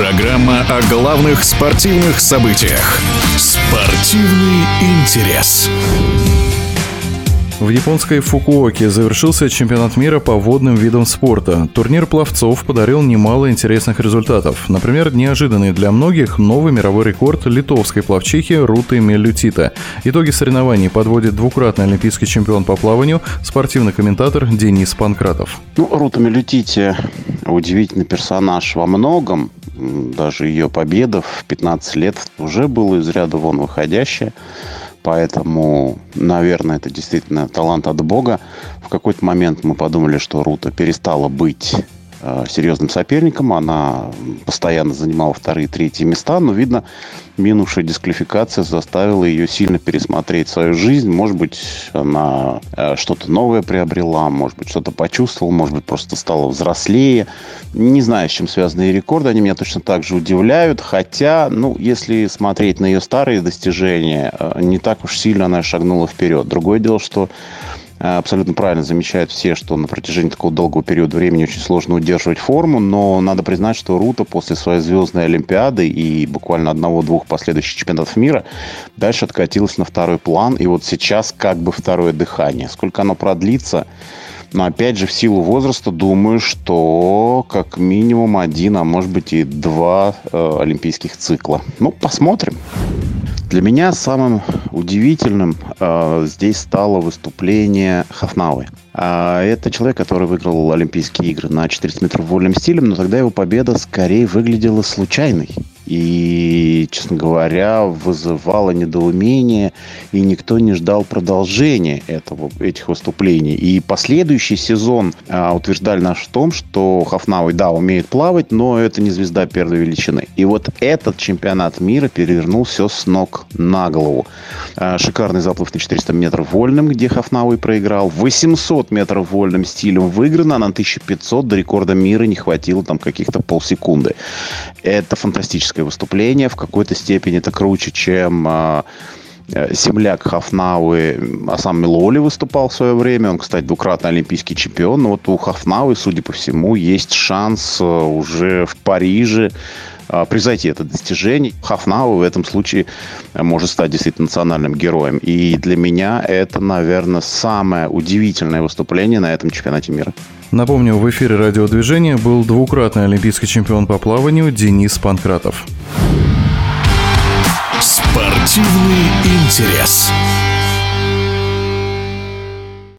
о главных спортивных событиях. Спортивный интерес. В японской Фукуоке завершился чемпионат мира по водным видам спорта. Турнир пловцов подарил немало интересных результатов. Например, неожиданный для многих новый мировой рекорд литовской пловчихи Руты Мелютита. Итоги соревнований подводит двукратный олимпийский чемпион по плаванию, спортивный комментатор Денис Панкратов. Ну, Рута Мелютити удивительный персонаж во многом. Даже ее победа в 15 лет уже была из ряда вон выходящая. Поэтому, наверное, это действительно талант от Бога. В какой-то момент мы подумали, что Рута перестала быть серьезным соперником. Она постоянно занимала вторые третьи места, но, видно, минувшая дисквалификация заставила ее сильно пересмотреть свою жизнь. Может быть, она э, что-то новое приобрела, может быть, что-то почувствовала, может быть, просто стала взрослее. Не знаю, с чем связаны ее рекорды, они меня точно так же удивляют. Хотя, ну, если смотреть на ее старые достижения, э, не так уж сильно она шагнула вперед. Другое дело, что абсолютно правильно замечают все, что на протяжении такого долгого периода времени очень сложно удерживать форму, но надо признать, что Рута после своей звездной Олимпиады и буквально одного-двух последующих чемпионатов мира дальше откатилась на второй план, и вот сейчас как бы второе дыхание. Сколько оно продлится, но опять же, в силу возраста, думаю, что как минимум один, а может быть и два э, олимпийских цикла. Ну, посмотрим. Для меня самым удивительным э, здесь стало выступление Хафнауи. А это человек, который выиграл Олимпийские игры на 400 метров вольным стилем, но тогда его победа скорее выглядела случайной и, честно говоря, вызывало недоумение, и никто не ждал продолжения этого, этих выступлений. И последующий сезон а, утверждали нас в том, что Хафнауи, да, умеет плавать, но это не звезда первой величины. И вот этот чемпионат мира перевернул все с ног на голову. А, шикарный заплыв на 400 метров вольным, где Хафнауи проиграл. 800 метров вольным стилем выиграно, на 1500 до рекорда мира не хватило там каких-то полсекунды. Это фантастическое выступление. В какой-то степени это круче, чем а, земляк Хафнауи, а сам Милоли выступал в свое время. Он, кстати, двукратный олимпийский чемпион. Но вот у Хафнауи, судя по всему, есть шанс э, уже в Париже а, превзойти это достижение. Хафнау в этом случае может стать действительно национальным героем. И для меня это, наверное, самое удивительное выступление на этом чемпионате мира. Напомню, в эфире радиодвижения был двукратный олимпийский чемпион по плаванию Денис Панкратов. Спортивный интерес.